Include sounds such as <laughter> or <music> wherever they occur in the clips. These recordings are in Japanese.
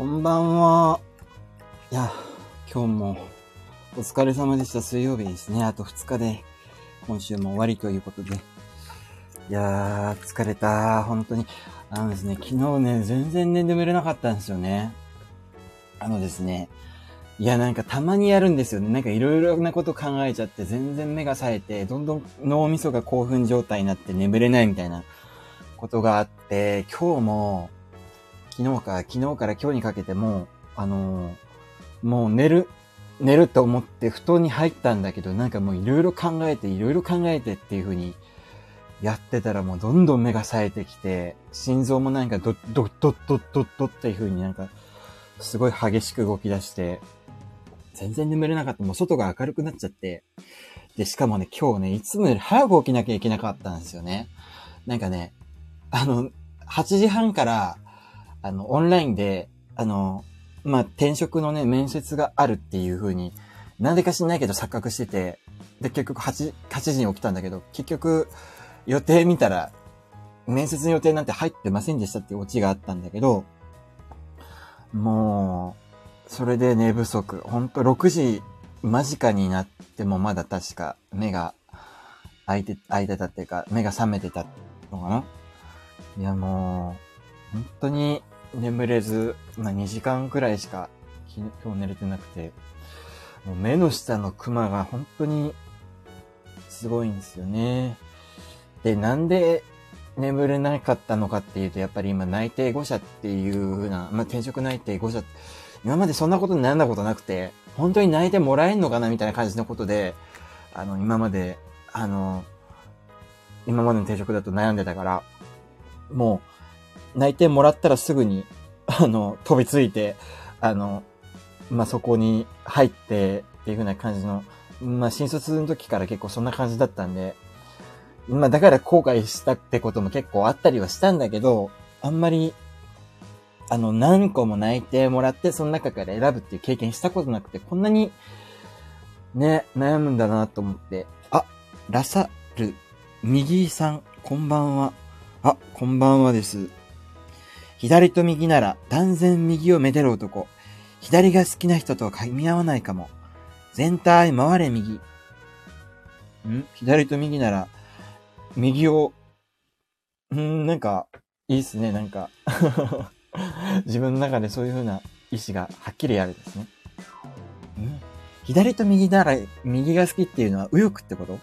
こんばんは。いや、今日もお疲れ様でした。水曜日ですね。あと2日で今週も終わりということで。いやー、疲れた。本当に。あのですね、昨日ね、全然ね、眠れなかったんですよね。あのですね、いや、なんかたまにやるんですよね。なんかいろいろなこと考えちゃって、全然目が冴えて、どんどん脳みそが興奮状態になって眠れないみたいなことがあって、今日も、昨日か、昨日から今日にかけても、あのー、もう寝る、寝ると思って布団に入ったんだけど、なんかもういろいろ考えて、いろいろ考えてっていう風にやってたらもうどんどん目が冴えてきて、心臓もなんかドッドッドッドッドッドっていう風になんか、すごい激しく動き出して、全然眠れなかった。もう外が明るくなっちゃって。で、しかもね、今日ね、いつもより早く起きなきゃいけなかったんですよね。なんかね、あの、8時半から、あの、オンラインで、あの、まあ、転職のね、面接があるっていう風に、なんでか知んないけど錯覚してて、で、結局8、8時に起きたんだけど、結局、予定見たら、面接の予定なんて入ってませんでしたっていうオチがあったんだけど、もう、それで寝不足。ほんと6時間近になってもまだ確か目が開いて、開いてたっていうか、目が覚めてたのかないやもう、本当に眠れず、まあ、2時間くらいしか今日寝れてなくて、もう目の下のクマが本当にすごいんですよね。で、なんで眠れなかったのかっていうと、やっぱり今内定5社っていう風な、まあ、転職内定5社、今までそんなことに悩んだことなくて、本当に内定もらえんのかなみたいな感じのことで、あの、今まで、あの、今までの転職だと悩んでたから、もう、内定もらったらすぐに、あの、飛びついて、あの、まあ、そこに入ってっていう風な感じの、まあ、新卒の時から結構そんな感じだったんで、まあ、だから後悔したってことも結構あったりはしたんだけど、あんまり、あの、何個も内定もらって、その中から選ぶっていう経験したことなくて、こんなに、ね、悩むんだなと思って。あ、ラサル、右さん、こんばんは。あ、こんばんはです。左と右なら断然右をめでる男。左が好きな人とは噛み合わないかも。全体回れ右。ん？左と右なら、右を、ん、なんか、いいっすね、なんか <laughs> 自分の中でそういう風な意志がはっきりあるですね。ん？左と右なら、右が好きっていうのは右翼ってこと？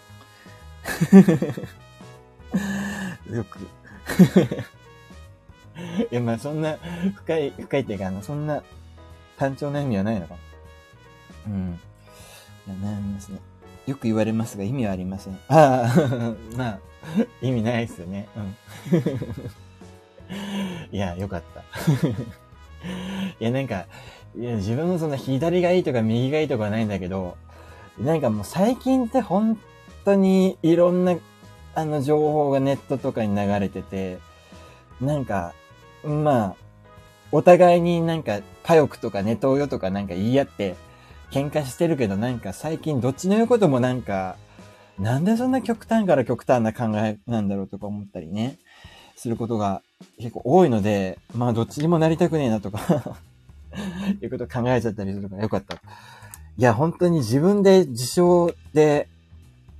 <laughs> 右翼。<laughs> いや、まあそんな深い、深いっていうか、あの、そんな単調な意味はないのかな。うん。いや、悩みますね。よく言われますが意味はありません。ああ、<laughs> まあ、意味ないですよね。うん。<laughs> いや、よかった。<laughs> いや、なんか、いや、自分のそんな左がいいとか右がいいとかはないんだけど、なんかもう最近って本当にいろんな、あの、情報がネットとかに流れてて、なんか、まあ、お互いになんか、家欲とかネトウヨとかなんか言い合って、喧嘩してるけどなんか最近どっちの言うこともなんか、なんでそんな極端から極端な考えなんだろうとか思ったりね、することが結構多いので、まあどっちにもなりたくねえなとかいうこと考えちゃったりするからよかった。いや、本当に自分で自称で、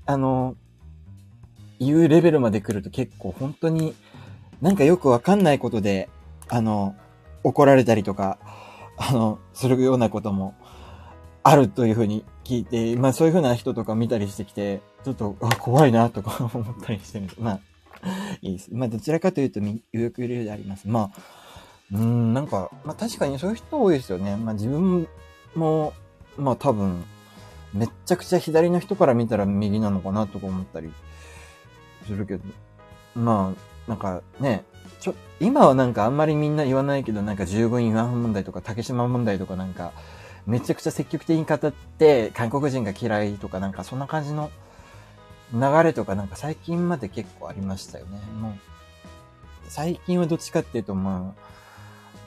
あの、言うレベルまで来ると結構本当になんかよくわかんないことで、あの、怒られたりとか、あの、するようなこともあるというふうに聞いて、まあそういうふうな人とか見たりしてきて、ちょっと、あ、怖いなとか <laughs> 思ったりしてるんです。まあ、いいです。まあどちらかというと、有力流であります。まあ、うん、なんか、まあ確かにそういう人多いですよね。まあ自分も、まあ多分、めっちゃくちゃ左の人から見たら右なのかなとか思ったりするけど、まあ、なんかね、ちょ、今はなんかあんまりみんな言わないけど、なんか十分違反問題とか竹島問題とかなんか、めちゃくちゃ積極的に語って、韓国人が嫌いとかなんかそんな感じの流れとかなんか最近まで結構ありましたよね。もう、最近はどっちかっていうとま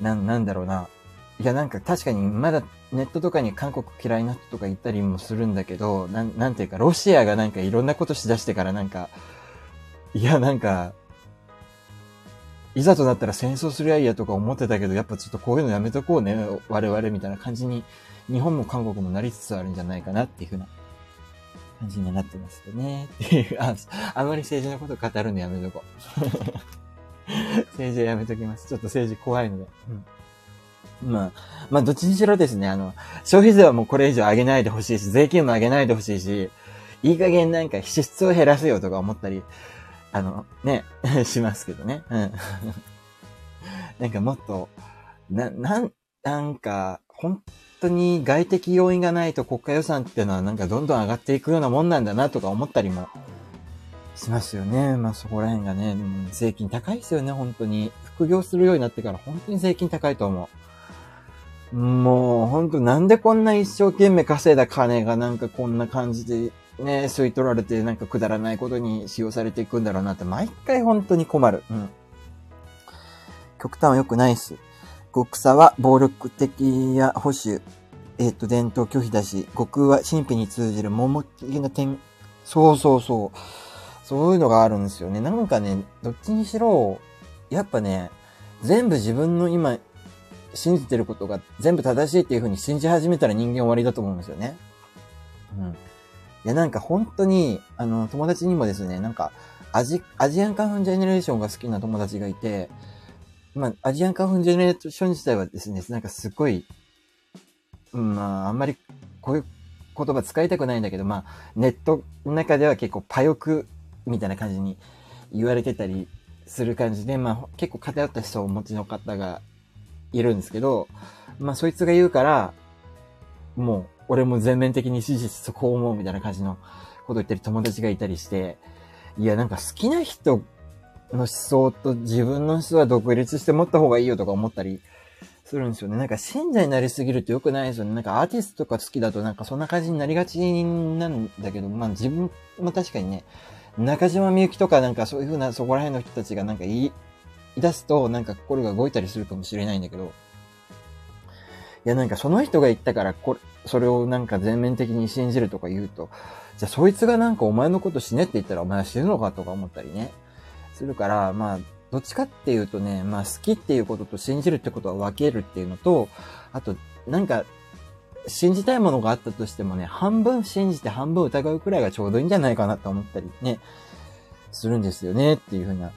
あ、なん、なんだろうな。いやなんか確かにまだネットとかに韓国嫌いな人とか言ったりもするんだけど、なん、なんていうかロシアがなんかいろんなことしだしてからなんか、いやなんか、いざとなったら戦争すりゃいいやとか思ってたけど、やっぱちょっとこういうのやめとこうね、我々みたいな感じに、日本も韓国もなりつつあるんじゃないかなっていうふうな感じになってますよね。っていう、あ、あまり政治のこと語るのやめとこう。<laughs> 政治はやめときます。ちょっと政治怖いので。うん。まあ、まあ、どっちにしろですね、あの、消費税はもうこれ以上上げないでほしいし、税金も上げないでほしいし、いい加減なんか支出を減らせよとか思ったり、あの、ね、<laughs> しますけどね。うん。<laughs> なんかもっと、な、なん、なんか、本当に外的要因がないと国家予算っていうのはなんかどんどん上がっていくようなもんなんだなとか思ったりもしますよね。まあそこら辺がね、税金高いですよね、本当に。副業するようになってから本当に税金高いと思う。もう本当なんでこんな一生懸命稼いだ金がなんかこんな感じでね、吸い取られてなんかくだらないことに使用されていくんだろうなって毎回本当に困る。うん。極端は良くないし。極左は暴力的や保守、えっ、ー、と、伝統拒否だし、極は神秘に通じる盲的な点、そうそうそう。そういうのがあるんですよね。なんかね、どっちにしろ、やっぱね、全部自分の今、信じてることが全部正しいっていう風に信じ始めたら人間終わりだと思うんですよね。うん。いや、なんか本当に、あの、友達にもですね、なんか、アジ、アジアンカンフンジェネレーションが好きな友達がいて、まあ、アジアンカンフンジェネレーション自体はですね、なんかすごい、うんまあ、あんまりこういう言葉使いたくないんだけど、まあ、ネットの中では結構パヨクみたいな感じに言われてたりする感じで、まあ、結構偏った思想をお持ちの方がいるんですけど、まあ、そいつが言うから、もう、俺も全面的に支持してそこを思うみたいな感じのこと言ってる友達がいたりして、いや、なんか好きな人の思想と自分の思想は独立して持った方がいいよとか思ったりするんですよね。なんか信者になりすぎると良くないですよね。なんかアーティストとか好きだとなんかそんな感じになりがちなんだけど、まあ自分も確かにね、中島みゆきとかなんかそういう風なそこら辺の人たちがなんか言い出すとなんか心が動いたりするかもしれないんだけど、いやなんかその人が言ったからこれ、それをなんか全面的に信じるとか言うと、じゃあそいつがなんかお前のこと死ねって言ったらお前は死ぬのかとか思ったりね、するから、まあ、どっちかっていうとね、まあ好きっていうことと信じるってことは分けるっていうのと、あと、なんか、信じたいものがあったとしてもね、半分信じて半分疑うくらいがちょうどいいんじゃないかなと思ったりね、するんですよねっていうふうな。<laughs>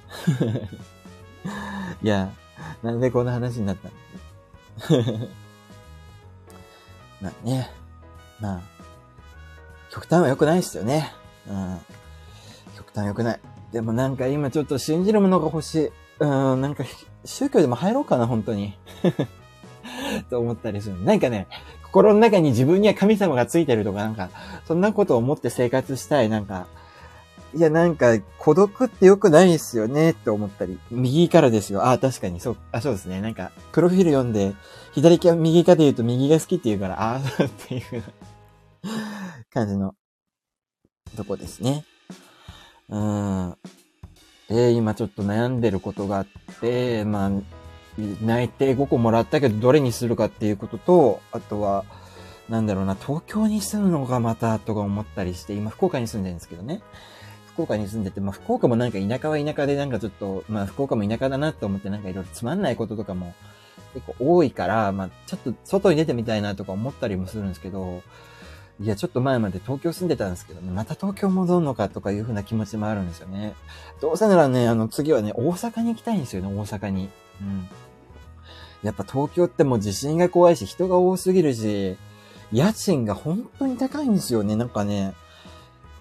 いや、なんでこんな話になったの？まあね。まあ、極端は良くないですよね。うん。極端良くない。でもなんか今ちょっと信じるものが欲しい。うん、なんか宗教でも入ろうかな、本当に。<laughs> と思ったりする。なんかね、心の中に自分には神様がついてるとか、なんか、そんなことを思って生活したい、なんか、いや、なんか、孤独って良くないですよね、って思ったり。右からですよ。あ、確かに、そう、あ、そうですね。なんか、プロフィール読んで、左か右かで言うと右が好きって言うから、ああ、<laughs> っていう感じの、とこですね。うん。で、今ちょっと悩んでることがあって、まあ、内定5個もらったけど、どれにするかっていうことと、あとは、なんだろうな、東京に住むのがまた、とか思ったりして、今福岡に住んでるんですけどね。福岡に住んでて、まあ、福岡もなんか田舎は田舎でなんかちょっと、まあ、福岡も田舎だなって思ってなんかいろいろつまんないこととかも結構多いから、まあ、ちょっと外に出てみたいなとか思ったりもするんですけど、いや、ちょっと前まで東京住んでたんですけどね、また東京戻るのかとかいう風な気持ちもあるんですよね。どうせならね、あの、次はね、大阪に行きたいんですよね、大阪に。うん。やっぱ東京ってもう地震が怖いし、人が多すぎるし、家賃が本当に高いんですよね。なんかね、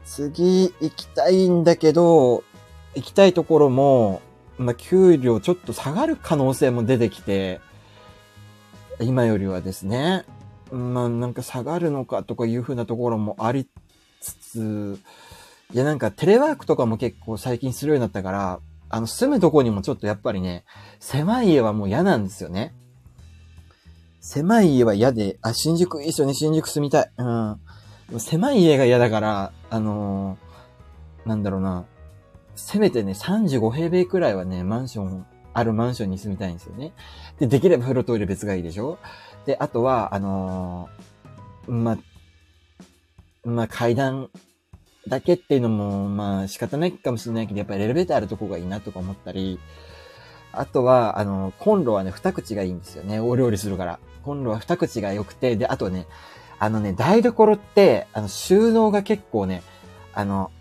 次行きたいんだけど、行きたいところも、まあ、給料ちょっと下がる可能性も出てきて、今よりはですね、まあなんか下がるのかとかいう風なところもありつつ、いやなんかテレワークとかも結構最近するようになったから、あの住むとこにもちょっとやっぱりね、狭い家はもう嫌なんですよね。狭い家は嫌で、あ、新宿いいっすよね、新宿住みたい。うん。狭い家が嫌だから、あのー、なんだろうな。せめてね、35平米くらいはね、マンション、あるマンションに住みたいんですよね。で、できれば風呂トイレ別がいいでしょ？で、あとは、あのー、ま、ま、階段だけっていうのも、まあ、仕方ないかもしれないけど、やっぱりエレベーターあるとこがいいなとか思ったり、あとは、あの、コンロはね、二口がいいんですよね。お料理するから。コンロは二口が良くて、で、あとね、あのね、台所って、あの、収納が結構ね、あの、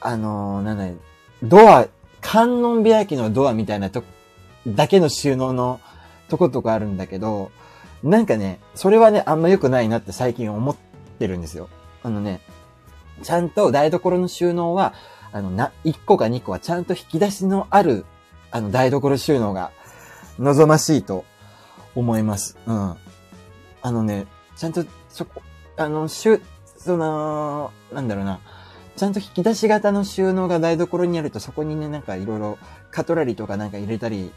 あのなんだドア、観音開きのドアみたいなと、だけの収納のとことかあるんだけど、なんかね、それはね、あんま良くないなって最近思ってるんですよ。あのね、ちゃんと台所の収納は、あの、な、1個か2個はちゃんと引き出しのある、あの、台所収納が望ましいと思います。うん。あのね、ちゃんと、そこ、あの、しゅ、その、なんだろうな、ちゃんと引き出し型の収納が台所にあると、そこにね、なんかいろいろカトラリーとかなんか入れたり、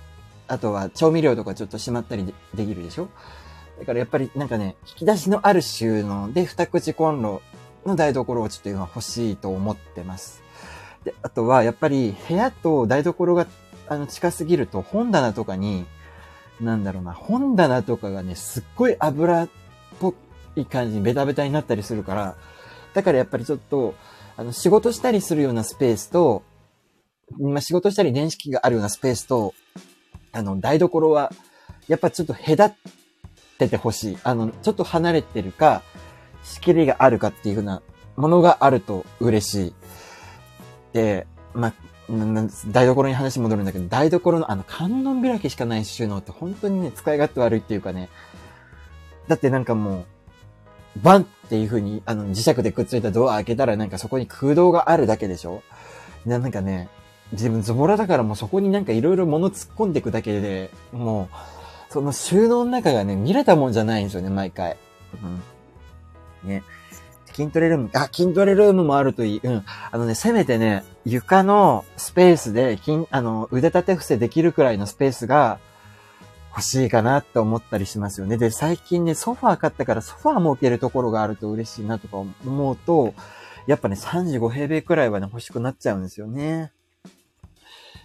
あとは調味料とかちょっとしまったりできるでしょ？だからやっぱりなんかね、引き出しのある収納で二口コンロの台所をちょっと今欲しいと思ってます。で、あとはやっぱり部屋と台所があの近すぎると本棚とかに、なんだろうな、本棚とかがね、すっごい油っぽいい感じにベタベタになったりするから、だからやっぱりちょっと、あの、仕事したりするようなスペースと、まあ、仕事したり電子機があるようなスペースと、あの、台所は、やっぱちょっと隔っててほしい。あの、ちょっと離れてるか、仕切りがあるかっていうふうなものがあると嬉しい。で、まあ、台所に話戻るんだけど、台所のあの観音開きしかない収納って本当にね、使い勝手悪いっていうかね、だってなんかもう、バンっていう風に、あの、磁石でくっついたドア開けたらなんかそこに空洞があるだけでしょ？なんかね、自分ズボラだからもうそこになんかいろいろ物突っ込んでいくだけで、もう、その収納の中がね、見れたもんじゃないんですよね、毎回。うん。ね。筋トレルーム、あ、筋トレルームもあるといい。うん。あのね、せめてね、床のスペースで、筋、あの、腕立て伏せできるくらいのスペースが欲しいかなって思ったりしますよね。で、最近ね、ソファー買ったからソファーも置けるところがあると嬉しいなとか思うと、やっぱね、35平米くらいはね、欲しくなっちゃうんですよね。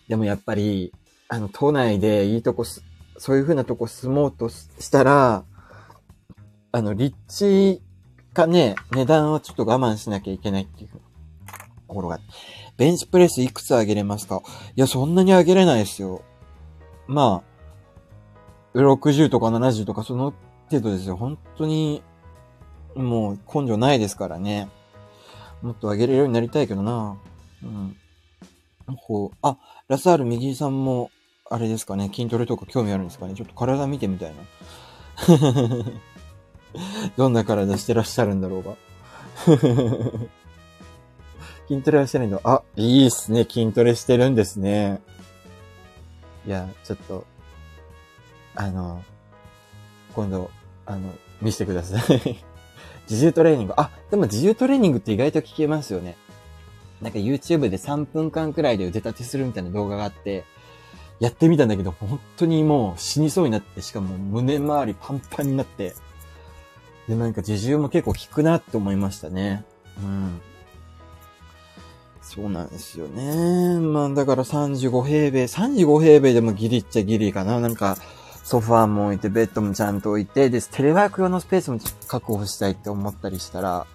でもやっぱり、あの、都内でいいとこすそういう風なとこ住もうとしたら、あの、立地かね、値段をちょっと我慢しなきゃいけないっていうところが。ベンチプレスいくつ上げれますか？いや、そんなに上げれないですよ。まあ、60とか70とかその程度ですよ。本当に、もう根性ないですからね。もっと上げれるようになりたいけどな。うん。ほう。あ、ラサール右さんもあれですかね、筋トレとか興味あるんですかね。ちょっと体見てみたいな。<laughs> どんな体してらっしゃるんだろうが。<laughs> 筋トレはしてないんだ。あ、いいっすね。筋トレしてるんですね。いや、ちょっと、あの、今度、あの、見せてください。<laughs> 自重トレーニング。あ、でも自重トレーニングって意外と聞けますよね。なんか YouTube で3分間くらいで腕立てするみたいな動画があって、やってみたんだけど、本当にもう死にそうになって、しかも胸周りパンパンになって、で、なんか自重も結構効くなって思いましたね。うん。そうなんですよね。まあだから35平米、35平米でもギリっちゃギリかな。なんか、ソファーも置いて、ベッドもちゃんと置いて、で、テレワーク用のスペースも確保したいって思ったりしたら、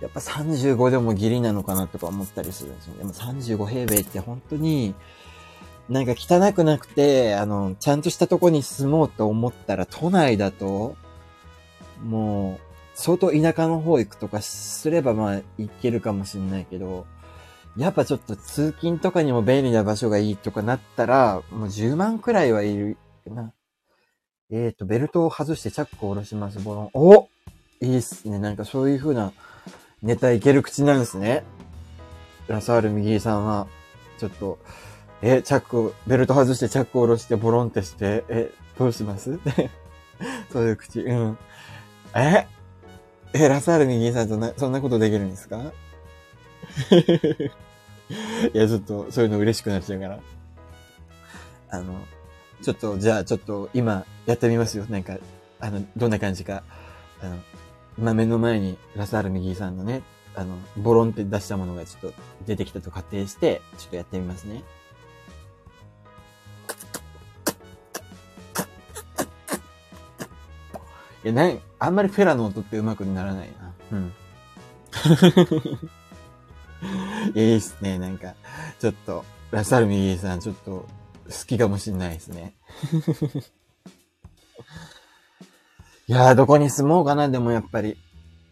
やっぱ35でもギリなのかなとか思ったりするんですよ。でも35平米って本当に、なんか汚くなくて、あの、ちゃんとしたとこに住もうと思ったら、都内だと、もう、相当田舎の方行くとかすればまあ行けるかもしんないけど、やっぱちょっと通勤とかにも便利な場所がいいとかなったら、もう10万くらいはいるな。えっ、ー、と、ベルトを外してチャックを下ろします。ボロン。おいいっすね。なんかそういう風なネタいける口なんですね。ラサール右さんは、ちょっと、え、チャック、ベルト外してチャックを下ろしてボロンってして、え、どうします？<laughs> そういう口、うん。え？え、ラサール右さんとな、そんなことできるんですか？<laughs> いや、ちょっと、そういうの嬉しくなっちゃうから。あの、ちょっと、じゃあ、ちょっと、今、やってみますよ。なんか、あの、どんな感じか。あの、今目の前に、ラサール右さんのね、あの、ボロンって出したものがちょっと出てきたと仮定して、ちょっとやってみますね。いや、なんあんまりフェラの音って上手くならないな。うん。<laughs> いいっすね、なんか、ちょっと、ラサールミギーさん、ちょっと、好きかもしんないですね。<laughs> いやー、どこに住もうかな、でもやっぱり。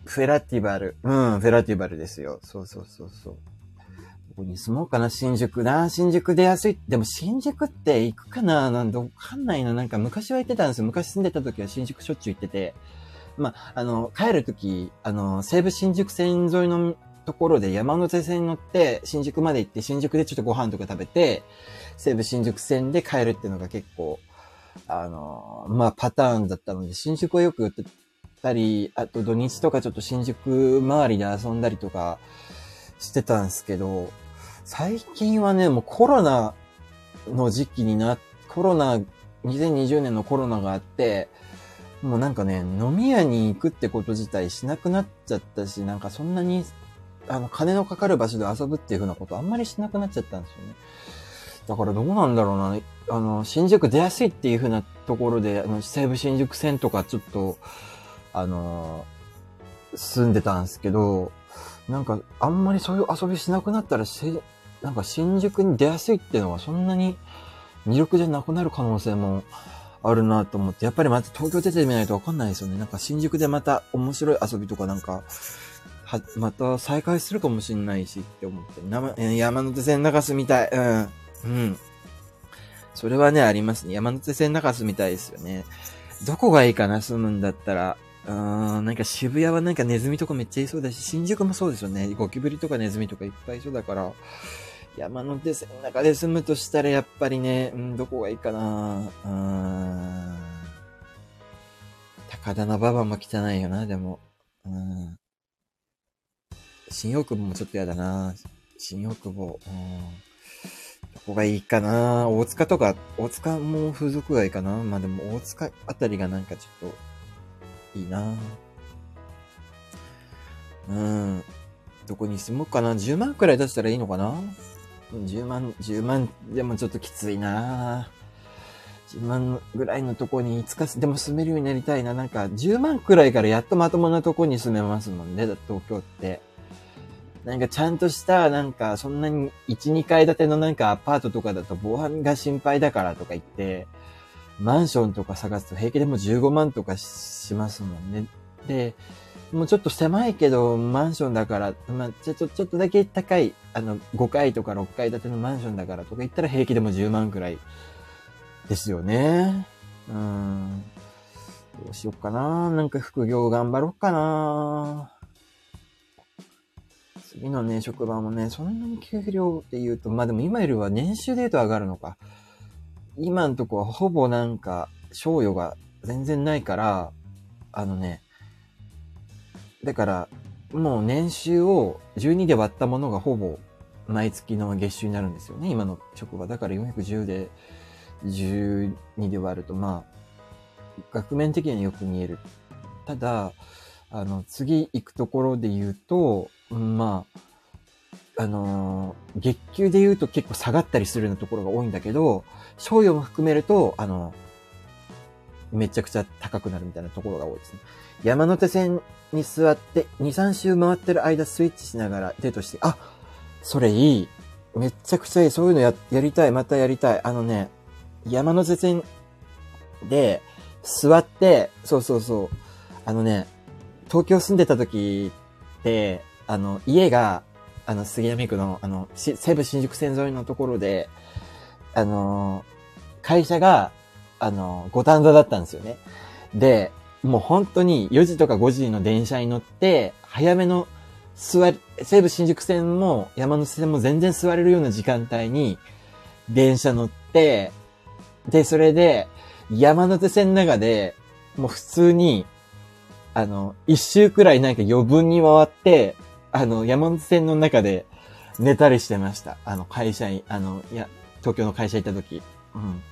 フェラティバル。うん、フェラティバルですよ。そうそうそうそう。どこに住もうかな、新宿な。新宿出やすい。でも新宿って行くかななんでわかんないな。なんか昔は行ってたんですよ。昔住んでた時は新宿しょっちゅう行ってて。まあ、あの、帰る時、あの、西武新宿線沿いのところで山手線に乗って新宿まで行って新宿でちょっとご飯とか食べて、西武新宿線で帰るっていうのが結構、あの、まあパターンだったので、新宿はよく寄ってたり、あと土日とかちょっと新宿周りで遊んだりとかしてたんですけど、最近はね、もうコロナの時期にな、コロナ、2020年のコロナがあって、もうなんかね、飲み屋に行くってこと自体しなくなっちゃったし、なんかそんなに、あの、金のかかる場所で遊ぶっていうふうなことあんまりしなくなっちゃったんですよね。だからどうなんだろうな。あの、新宿出やすいっていう風なところで、あの、西武新宿線とかちょっと、あの、住んでたんですけど、なんか、あんまりそういう遊びしなくなったら、なんか新宿に出やすいっていうのはそんなに魅力じゃなくなる可能性もあるなと思って、やっぱりまた東京出てみないとわかんないですよね。なんか新宿でまた面白い遊びとかなんか、は、また再開するかもしんないしって思って、山手線中洲みたい。うん。うん。それはね、ありますね。山手線中洲みたいですよね。どこがいいかな、住むんだったら。うーん、なんか渋谷はなんかネズミとかめっちゃいそうだし、新宿もそうですよね。ゴキブリとかネズミとかいっぱいいそうだから、山手線の中で住むとしたらやっぱりね、うん、どこがいいかな。うーん。高田馬場も汚いよな、でも。うん。新大久保もちょっとやだな。新大久保。うんどこがいいかな大塚とか、大塚も風俗街かなまあでも大塚あたりがなんかちょっと、いいなうん。どこに住もうかな ?10 万くらい出したらいいのかな ?10 万、10万でもちょっときついな10万ぐらいのとこにいつかでも住めるようになりたいな。なんか10万くらいからやっとまともなとこに住めますもんね。東京って。なんかちゃんとした、なんかそんなに1、2階建てのなんかアパートとかだと防犯が心配だからとか言って、マンションとか探すと平気でも15万とかしますもんね。で、もうちょっと狭いけど、マンションだから、まあ、ちょっと、ちょっとだけ高い、あの、5階とか6階建てのマンションだからとか言ったら平気でも10万くらいですよね。うん。どうしよっかな。なんか副業頑張ろうかな。次のね、職場もね、そんなに給料って言うと、まあでも今よりは年収デート上がるのか。今んとこはほぼなんか、賞与が全然ないから、あのね、だから、もう年収を12で割ったものがほぼ毎月の月収になるんですよね、今の職場。だから410で12で割ると、まあ、額面的にはよく見える。ただ、あの、次行くところで言うと、まあ、あのー、月給で言うと結構下がったりするようなところが多いんだけど、賞与も含めると、あの、めちゃくちゃ高くなるみたいなところが多いですね。山手線に座って、2、3周回ってる間スイッチしながらデートして、あ、それいい。めちゃくちゃいい。そういうのや、やりたい。またやりたい。あのね、山手線で座って、そうそうそう。あのね、東京住んでた時って、あの、家が、あの、杉並区の、あの、西武新宿線沿いのところで、あの、会社が、あの、五反田だったんですよね。で、もう本当に4時とか5時の電車に乗って、早めの座り、西武新宿線も山手線も全然座れるような時間帯に電車乗って、で、それで山手線の中でもう普通に、あの、一周くらいなんか余分に回って、あの、山手線の中で寝たりしてました。あの、会社に、あの、いや、東京の会社行った時。うん。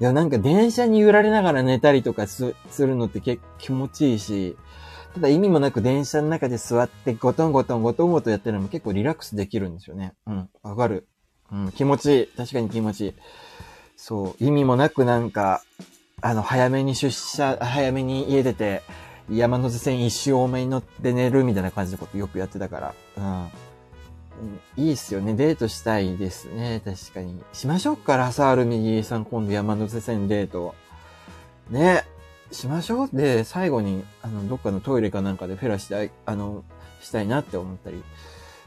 いや、なんか電車に揺られながら寝たりとかするのって結構気持ちいいし、ただ意味もなく電車の中で座ってゴトンゴトンゴトンゴトンやってるのも結構リラックスできるんですよね。うん。わかる。うん。気持ちいい。確かに気持ちいい。そう。意味もなくなんか、あの、早めに出社、早めに家出て、山手線一周多めに乗って寝るみたいな感じのことよくやってたから。うん。いいっすよね。デートしたいですね。確かに。しましょうか、ラサール右さん、今度山手線デート。ね。しましょう。で、最後に、あの、どっかのトイレかなんかでフェラしたい、あの、したいなって思ったり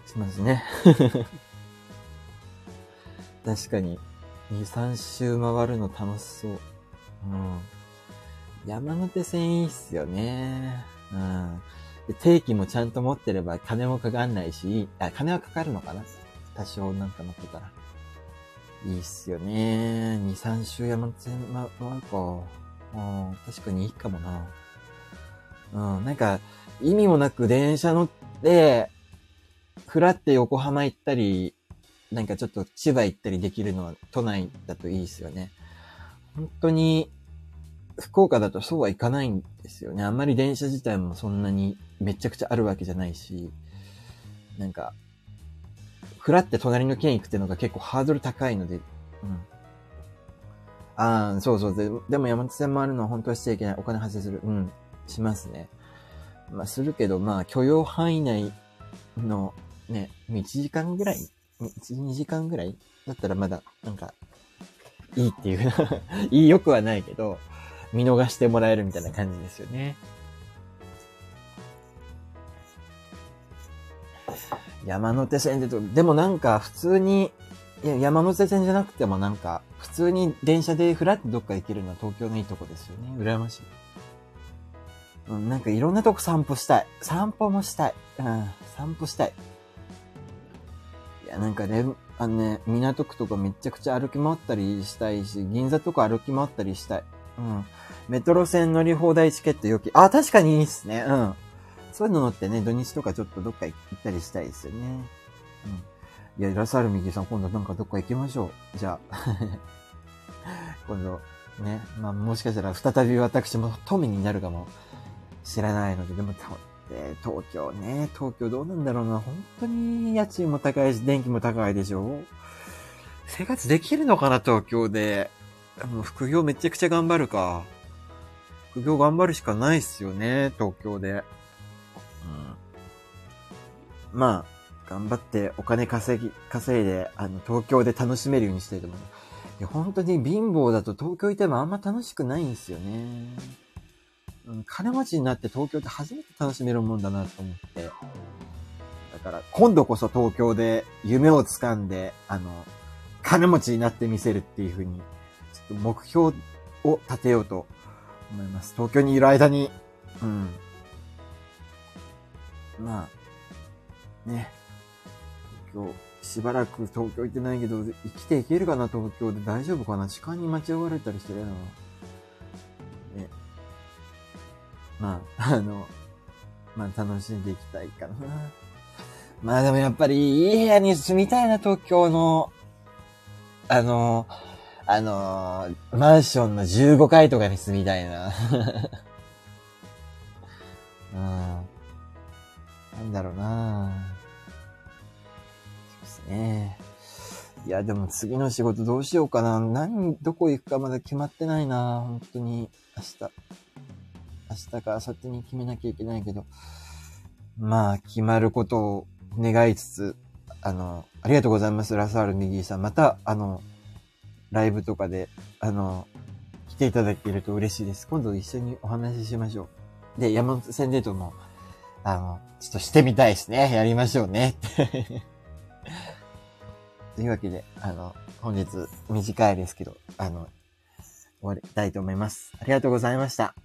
しますね。<laughs> 確かに、2、3周回るの楽しそう。うん。山手線いいっすよね。うん。で定期もちゃんと持ってれば金もかかんないし、あ、金はかかるのかな？多少なんか乗ってたら。いいっすよね。2、3周山手線回るか。うん、確かにいいかもな。うん、なんか、意味もなく電車乗って、ふらって横浜行ったり、なんかちょっと千葉行ったりできるのは都内だといいですよね。本当に、福岡だとそうはいかないんですよね。あんまり電車自体もそんなにめちゃくちゃあるわけじゃないし、なんか、ふらって隣の県行くっていうのが結構ハードル高いので、うん。ああ、そうそうで。でも山手線回るのは本当はしちゃいけない。お金発生する。うん。しますね。まあ、するけど、まあ、許容範囲内の、ね、1時間ぐらい ?1、2時間ぐらいだったらまだ、なんか、いいっていう、<laughs> いいよくはないけど、見逃してもらえるみたいな感じですよね。山手線でと、でもなんか普通に、いや、山手線じゃなくてもなんか、普通に電車でフラってどっか行けるのは東京のいいとこですよね。羨ましい。うん、なんかいろんなとこ散歩したい。散歩もしたい。うん、散歩したい。や、なんかね、あのね、港区とかめちゃくちゃ歩き回ったりしたいし、銀座とか歩き回ったりしたい。うん。メトロ線乗り放題チケットよき。あ、確かにいいっすね。うん。そういうの乗ってね、土日とかちょっとどっか行ったりしたいですよね。うん。いや、ラサールミギさん、今度なんかどっか行きましょう。じゃあ。<laughs> 今度、ね。まあ、もしかしたら再び私も富になるかも知らないので、でも、えー東京ね、東京どうなんだろうな。本当に家賃も高いし、電気も高いでしょ？生活できるのかな、東京で。もう副業めちゃくちゃ頑張るか。副業頑張るしかないっすよね、東京で。うん。まあ、頑張ってお金稼ぎ、稼いで、あの、東京で楽しめるようにしたいと思う。いや、本当に貧乏だと東京いてもあんま楽しくないんですよね。うん、金持ちになって東京って初めて楽しめるもんだなと思って。だから、今度こそ東京で夢をつかんで、あの、金持ちになってみせるっていうふうに、ちょっと目標を立てようと思います。東京にいる間に、うん。まあ、ね。今日、しばらく東京行ってないけど、生きていけるかな、東京で大丈夫かな？痴漢に間違われたりしてるの。ね。まあ、あの、まあ楽しんでいきたいかな。まあでもやっぱりいい部屋に住みたいな、東京の。あの、あの、マンションの15階とかに住みたいな。<laughs> うん。なんだろうなそうですね。いや、でも次の仕事どうしようかな。何、どこ行くかまだ決まってないな本当に、明日。明日か明後日に決めなきゃいけないけど。まあ、決まることを願いつつ、あの、ありがとうございます、ラサール・ミギーさん。また、あの、ライブとかで、あの、来ていただけると嬉しいです。今度一緒にお話ししましょう。で、山手線デートも、あの、ちょっとしてみたいですね。やりましょうね。<laughs> というわけで、あの、本日短いですけど、あの、終わりたいと思います。ありがとうございました。